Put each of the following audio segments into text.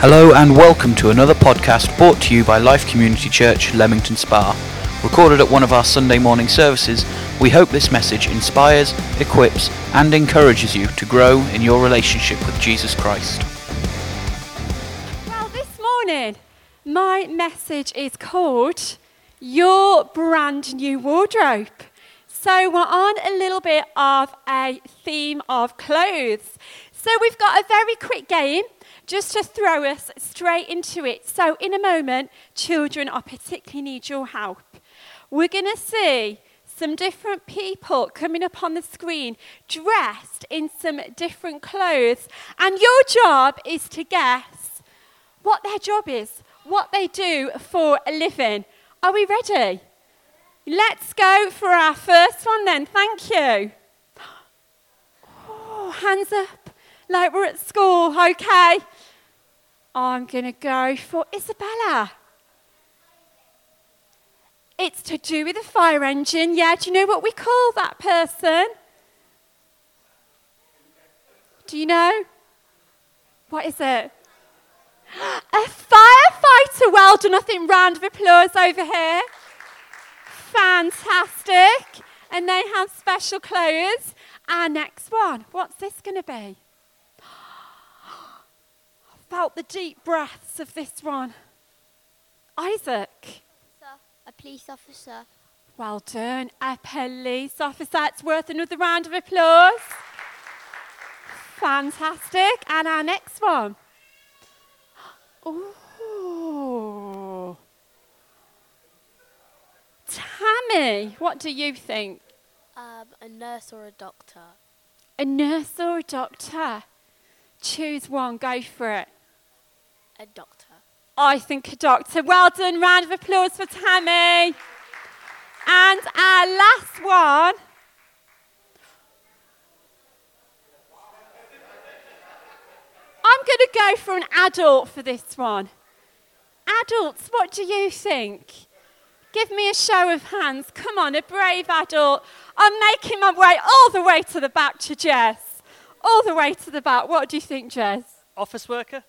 Hello and welcome to another podcast brought to you by Life Community Church, Leamington Spa. Recorded at one of our Sunday morning services, we hope this message inspires, equips, and encourages you to grow in your relationship with Jesus Christ. Well, this morning, my message is called Your Brand New Wardrobe. So, we're on a little bit of a theme of clothes. So, we've got a very quick game just to throw us straight into it. So, in a moment, children, I particularly need your help. We're going to see some different people coming up on the screen dressed in some different clothes. And your job is to guess what their job is, what they do for a living. Are we ready? Let's go for our first one then. Thank you. Oh, hands up, like we're at school. Okay. I'm going to go for Isabella. It's to do with a fire engine. Yeah, do you know what we call that person? Do you know? What is it? A firefighter. Well done. I think round of applause over here. Fantastic. And they have special clothes. Our next one. What's this going to be? Felt the deep breaths of this one. Isaac. A police officer. Well done. A police officer. It's worth another round of applause. Fantastic. And our next one. Ooh. Tammy, what do you think? Um, a nurse or a doctor. A nurse or a doctor? Choose one, go for it. A doctor. I think a doctor. Well done. Round of applause for Tammy. And our last one. I'm going to go for an adult for this one. Adults, what do you think? Give me a show of hands. Come on, a brave adult. I'm making my way all the way to the back to Jess. All the way to the back. What do you think, Jess? Office worker?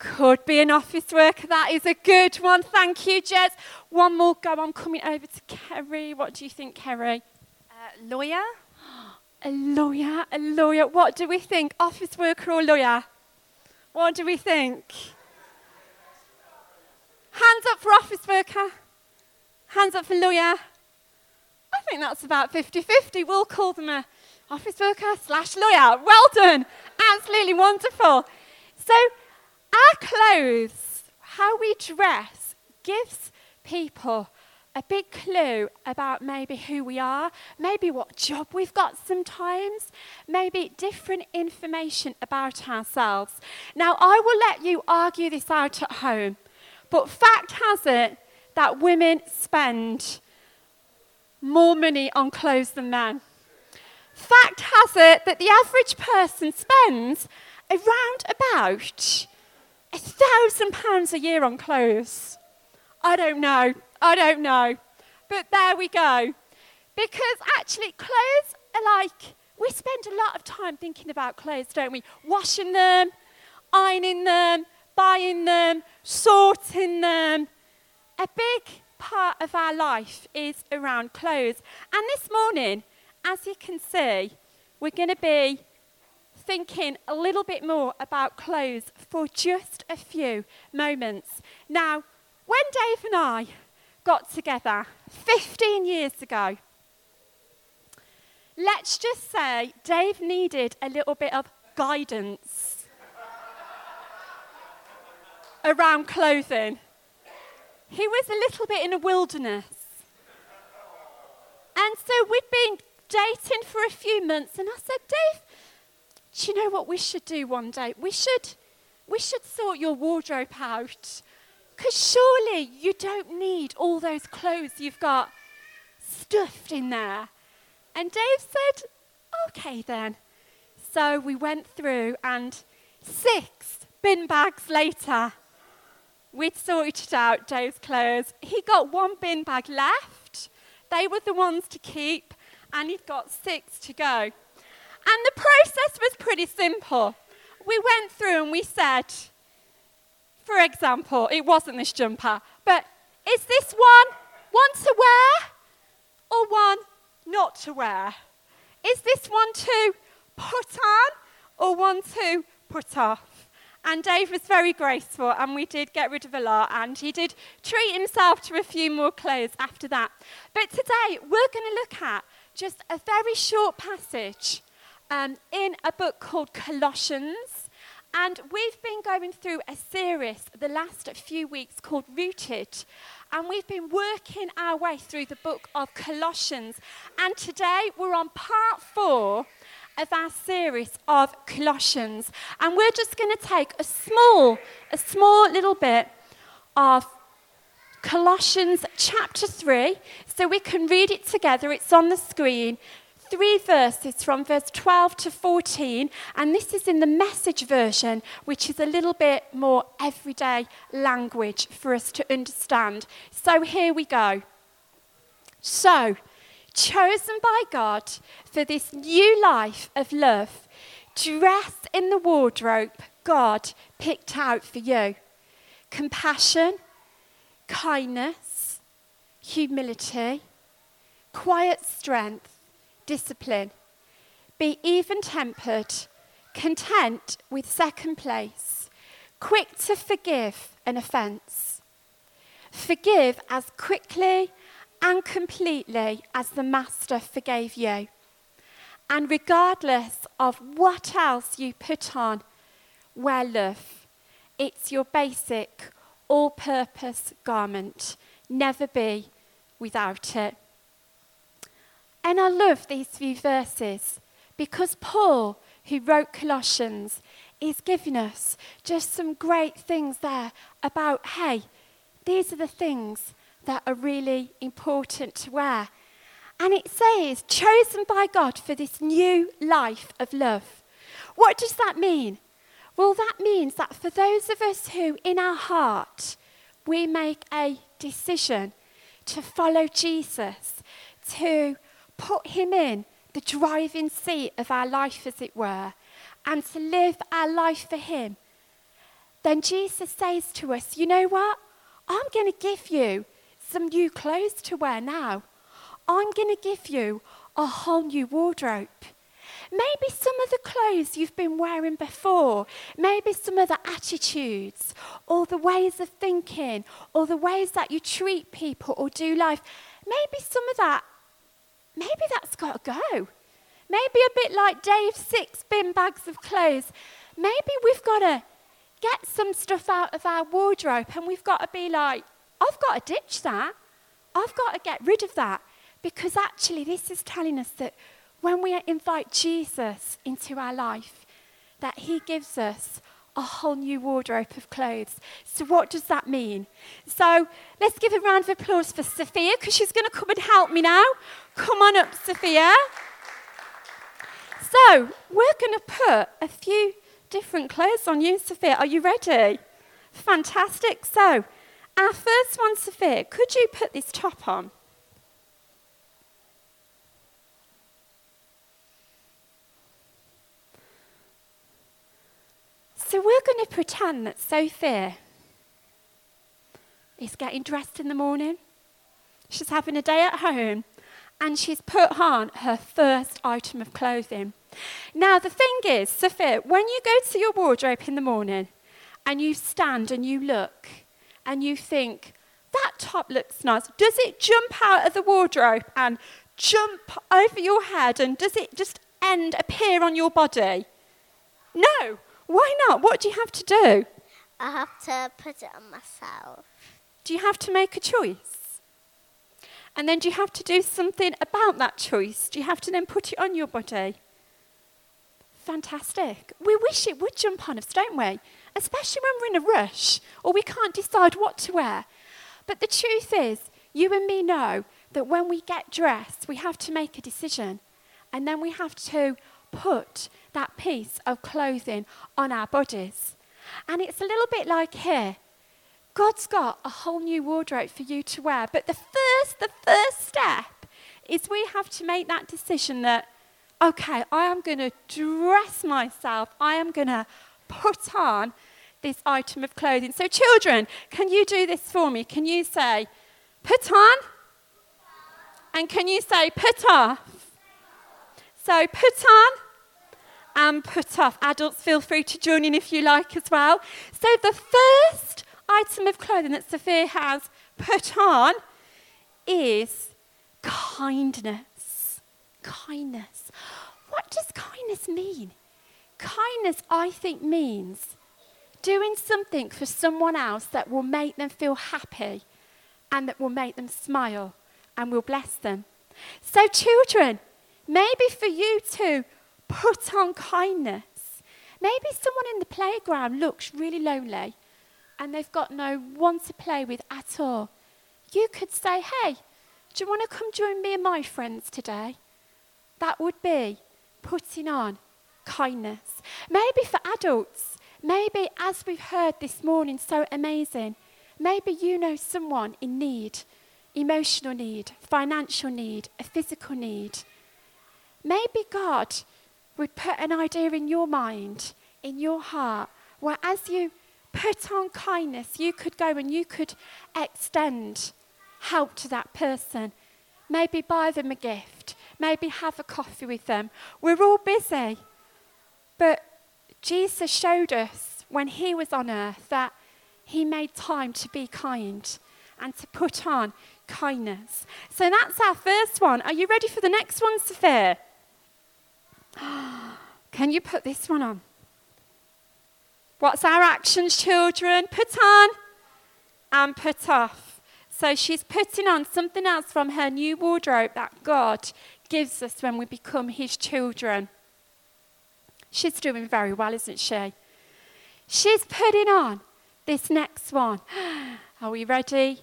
Could be an office worker. That is a good one. Thank you, Jess. One more go. I'm coming over to Kerry. What do you think, Kerry? Uh, lawyer? A lawyer, a lawyer. What do we think? Office worker or lawyer? What do we think? Hands up for office worker. Hands up for lawyer. I think that's about 50 50. We'll call them a office worker slash lawyer. Well done. Absolutely wonderful. So, our clothes, how we dress, gives people a big clue about maybe who we are, maybe what job we've got sometimes, maybe different information about ourselves. Now, I will let you argue this out at home, but fact has it that women spend more money on clothes than men. Fact has it that the average person spends around about a thousand pounds a year on clothes. I don't know. I don't know. But there we go. Because actually, clothes are like, we spend a lot of time thinking about clothes, don't we? Washing them, ironing them, buying them, sorting them. A big part of our life is around clothes. And this morning, as you can see, we're going to be thinking a little bit more about clothes for just a few moments. Now, when Dave and I got together 15 years ago, let's just say Dave needed a little bit of guidance around clothing. He was a little bit in a wilderness. And so we'd been dating for a few months, and I said, Dave, do you know what we should do one day? We should, we should sort your wardrobe out. Because surely you don't need all those clothes you've got stuffed in there. And Dave said, okay then. So we went through, and six bin bags later, we'd sorted out Dave's clothes. He got one bin bag left. They were the ones to keep, and he'd got six to go. And the process was pretty simple. We went through and we said, for example, it wasn't this jumper, but is this one one to wear or one not to wear? Is this one to put on or one to put off? And Dave was very graceful, and we did get rid of a lot, and he did treat himself to a few more clothes after that. But today, we're going to look at just a very short passage um, in a book called Colossians. And we've been going through a series the last few weeks called Rooted. And we've been working our way through the book of Colossians. And today we're on part four of our series of Colossians. And we're just going to take a small, a small little bit of Colossians chapter 3 so we can read it together. It's on the screen. Three verses from verse 12 to 14, and this is in the message version, which is a little bit more everyday language for us to understand. So here we go. So, chosen by God for this new life of love, dressed in the wardrobe God picked out for you compassion, kindness, humility, quiet strength, discipline. Be even tempered, content with second place, quick to forgive an offence. Forgive as quickly and completely as the Master forgave you. And regardless of what else you put on, wear love. It's your basic, all purpose garment. Never be without it. And I love these few verses because Paul, who wrote Colossians, is giving us just some great things there about hey, these are the things that are really important to wear. And it says, chosen by God for this new life of love. What does that mean? Well, that means that for those of us who, in our heart, we make a decision to follow Jesus, to put him in the driving seat of our life, as it were, and to live our life for him, then Jesus says to us, You know what? I'm going to give you some new clothes to wear now. I'm going to give you a whole new wardrobe. Maybe some of the clothes you've been wearing before, maybe some of the attitudes or the ways of thinking or the ways that you treat people or do life, maybe some of that, maybe that's got to go. Maybe a bit like Dave's six bin bags of clothes. Maybe we've got to get some stuff out of our wardrobe and we've got to be like, I've got to ditch that. I've got to get rid of that. Because actually, this is telling us that when we invite Jesus into our life, that he gives us a whole new wardrobe of clothes. So, what does that mean? So, let's give a round of applause for Sophia because she's going to come and help me now. Come on up, Sophia. So, we're going to put a few different clothes on you, Sophia. Are you ready? Fantastic. So, our first one, Sophia, could you put this top on? So we're going to pretend that Sophia is getting dressed in the morning. She's having a day at home and she's put on her first item of clothing. Now, the thing is, Sophia, when you go to your wardrobe in the morning and you stand and you look and you think, that top looks nice, does it jump out of the wardrobe and jump over your head and does it just end, appear on your body? No. Why not? What do you have to do? I have to put it on myself. Do you have to make a choice? And then do you have to do something about that choice? Do you have to then put it on your body? Fantastic. We wish it would jump on us, don't we? Especially when we're in a rush or we can't decide what to wear. But the truth is, you and me know that when we get dressed, we have to make a decision. And then we have to put that piece of clothing on our bodies. And it's a little bit like here. God's got a whole new wardrobe for you to wear. But the first, the first step is we have to make that decision that, okay, I am going to dress myself. I am going to put on this item of clothing. So, children, can you do this for me? Can you say, put on? And can you say, put off? So, put on and put off. Adults, feel free to join in if you like as well. So, the first item of clothing that Sophia has put on is kindness. Kindness. What does kindness mean? Kindness, I think, means doing something for someone else that will make them feel happy and that will make them smile and will bless them. So, children, maybe for you to put on kindness. Maybe someone in the playground looks really lonely and they've got no one to play with at all. You could say, Hey, do you want to come join me and my friends today? That would be putting on kindness. Maybe for adults, maybe as we've heard this morning, so amazing, maybe you know someone in need emotional need, financial need, a physical need. Maybe God would put an idea in your mind, in your heart, where as you put on kindness, you could go and you could extend help to that person. Maybe buy them a gift, maybe have a coffee with them. We're all busy. But Jesus showed us when he was on earth that he made time to be kind and to put on kindness. So that's our first one. Are you ready for the next one, Sophia? Can you put this one on? What's our actions, children? Put on and put off. So she's putting on something else from her new wardrobe that God gives us when we become his children. She's doing very well, isn't she? She's putting on this next one. Are we ready?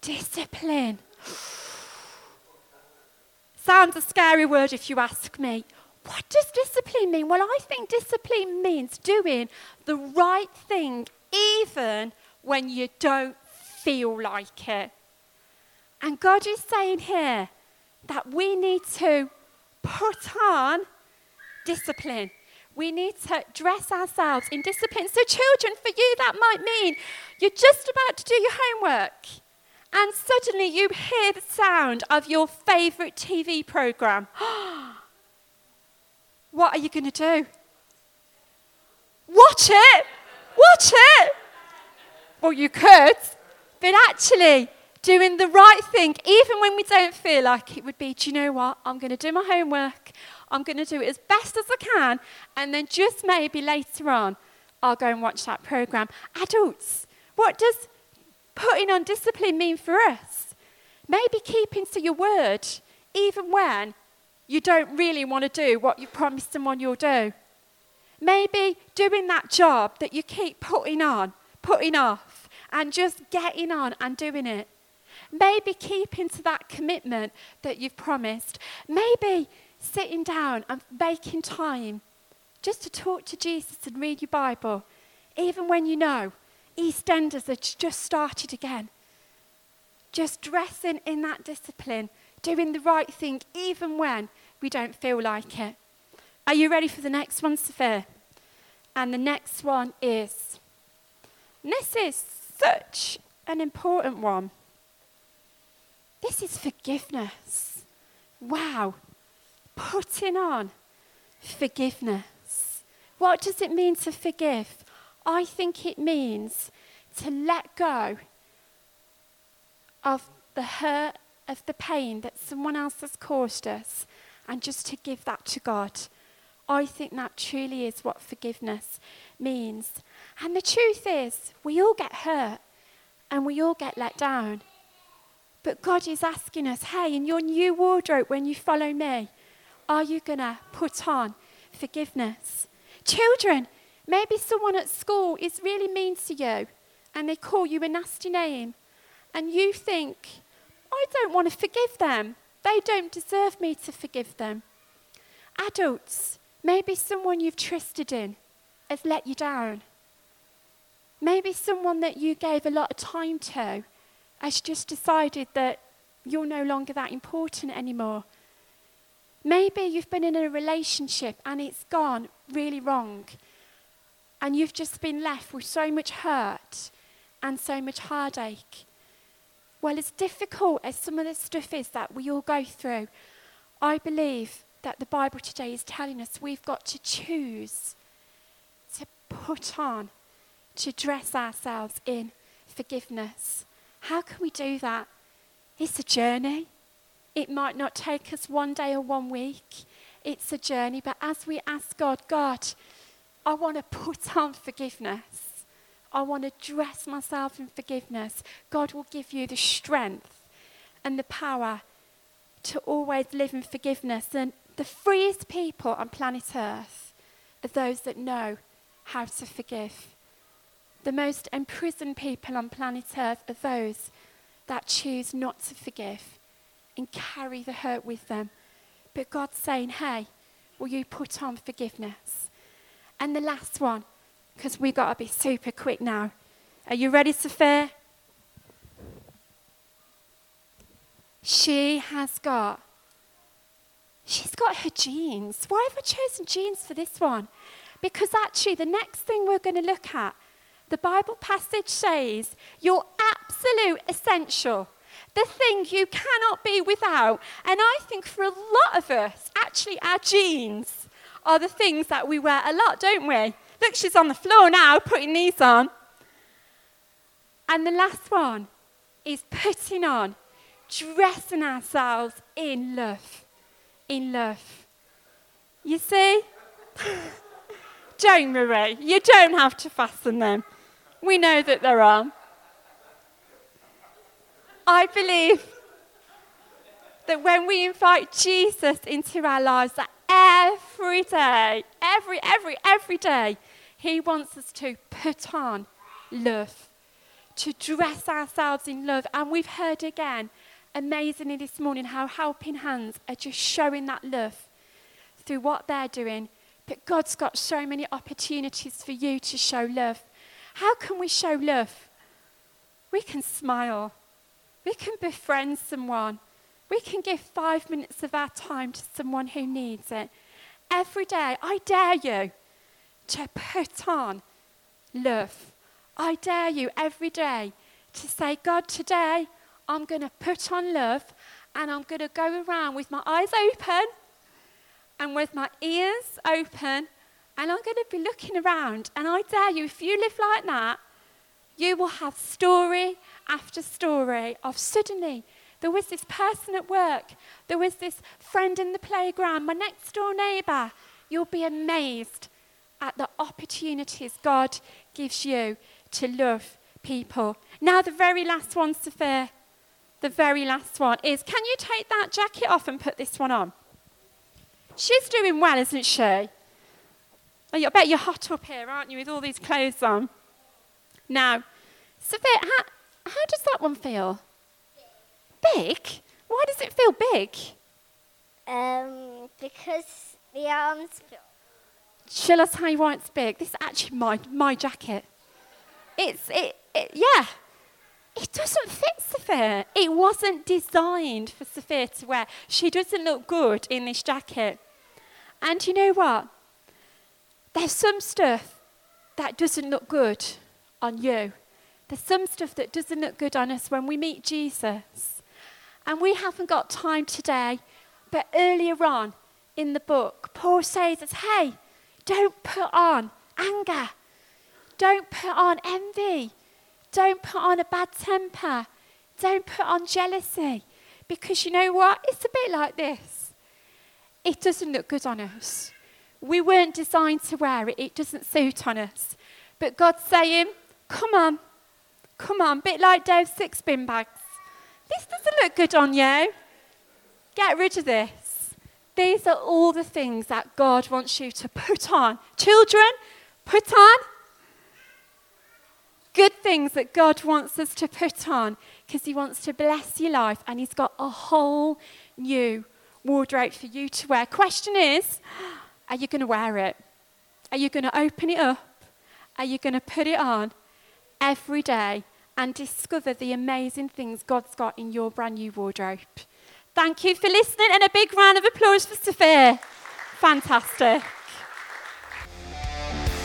Discipline. Sounds a scary word if you ask me. What does discipline mean? Well, I think discipline means doing the right thing even when you don't feel like it. And God is saying here that we need to put on discipline. We need to dress ourselves in discipline. So, children, for you, that might mean you're just about to do your homework, and suddenly you hear the sound of your favourite TV programme. Oh, what are you going to do? Watch it! Watch it! Well, you could, but actually, doing the right thing, even when we don't feel like it, would be do you know what? I'm going to do my homework. I'm going to do it as best as I can, and then just maybe later on, I'll go and watch that program. Adults, what does putting on discipline mean for us? Maybe keeping to your word, even when you don't really want to do what you promised someone you'll do. Maybe doing that job that you keep putting on, putting off, and just getting on and doing it. Maybe keeping to that commitment that you've promised. Maybe sitting down and making time just to talk to Jesus and read your Bible, even when you know EastEnders have just started again. Just dressing in that discipline, doing the right thing, even when we don't feel like it. Are you ready for the next one, Sophia? And the next one is this is such an important one. This is forgiveness. Wow putting on forgiveness. What does it mean to forgive? I think it means to let go of the hurt, of the pain that someone else has caused us, and just to give that to God. I think that truly is what forgiveness means. And the truth is, we all get hurt and we all get let down. But God is asking us, hey, in your new wardrobe, when you follow me, are you going to put on forgiveness? Children, maybe someone at school is really mean to you and they call you a nasty name, and you think, I don't want to forgive them. They don't deserve me to forgive them. Adults, maybe someone you've trusted in has let you down. Maybe someone that you gave a lot of time to has just decided that you're no longer that important anymore Maybe you've been in a relationship and it's gone really wrong. and you've just been left with so much hurt and so much heartache. Well, as difficult as some of the stuff is that we all go through, I believe that the Bible today is telling us we've got to choose to put on, to dress ourselves in forgiveness. How can we do that? It's a journey. It might not take us one day or one week. It's a journey, but as we ask God, God, I want to put on forgiveness. I want to dress myself in forgiveness. God will give you the strength and the power to always live in forgiveness. And the freest people on planet Earth are those that know how to forgive. The most imprisoned people on planet Earth are those that choose not to forgive and carry the hurt with them. But God's saying, hey, will you put on forgiveness? And the last one, because we've got to be super quick now. Are you ready, Sophia? She has got, she's got her jeans. Why have I chosen jeans for this one? Because actually, the next thing we're going to look at, the Bible passage says, your absolute essential, the thing you cannot be without. And I think for a lot of us, actually, our jeans are the things that we wear a lot, don't we? Look, she's on the floor now, putting these on. And the last one is putting on, dressing ourselves in love. In love. You see? don't worry, you don't have to fasten them. We know that they're on. I believe that when we invite Jesus into our lives, that every day, every, every, every day, He wants us to put on love, to dress ourselves in love. And we've heard again, amazingly this morning, how helping hands are just showing that love through what they're doing. But God's got so many opportunities for you to show love. How can we show love? We can smile. We can befriend someone. We can give five minutes of our time to someone who needs it. Every day, I dare you to put on love. I dare you every day to say, God, today I'm going to put on love and I'm going to go around with my eyes open and with my ears open and I'm going to be looking around. And I dare you, if you live like that, you will have story after story of suddenly there was this person at work. There was this friend in the playground, my next door neighbour. You'll be amazed at the opportunities God gives you to love people. Now, the very last one, Sophia, the very last one is can you take that jacket off and put this one on? She's doing well, isn't she? Oh, I bet you're hot up here, aren't you, with all these clothes on? Now, Sophia, how, how does that one feel? Big? Why does it feel big? Um, because the arms feel. Shall I tell you why it's big? This is actually my, my jacket. It's, it, it, yeah. It doesn't fit Sophia. It wasn't designed for Sophia to wear. She doesn't look good in this jacket. And you know what? There's some stuff that doesn't look good on you. There's some stuff that doesn't look good on us when we meet Jesus. And we haven't got time today, but earlier on in the book, Paul says, hey, don't put on anger. Don't put on envy. Don't put on a bad temper. Don't put on jealousy. Because you know what? It's a bit like this. It doesn't look good on us. We weren't designed to wear it, it doesn't suit on us. But God's saying, come on, come on, bit like Dave's six bin bags. This doesn't look good on you. Get rid of this. These are all the things that God wants you to put on. Children, put on. Good things that God wants us to put on because He wants to bless your life and He's got a whole new wardrobe for you to wear. Question is are you going to wear it? Are you going to open it up? Are you going to put it on every day and discover the amazing things God's got in your brand new wardrobe. Thank you for listening and a big round of applause for Sophia. Fantastic.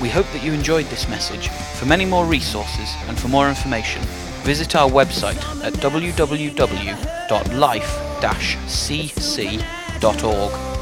We hope that you enjoyed this message. For many more resources and for more information, visit our website at www.life-cc.org.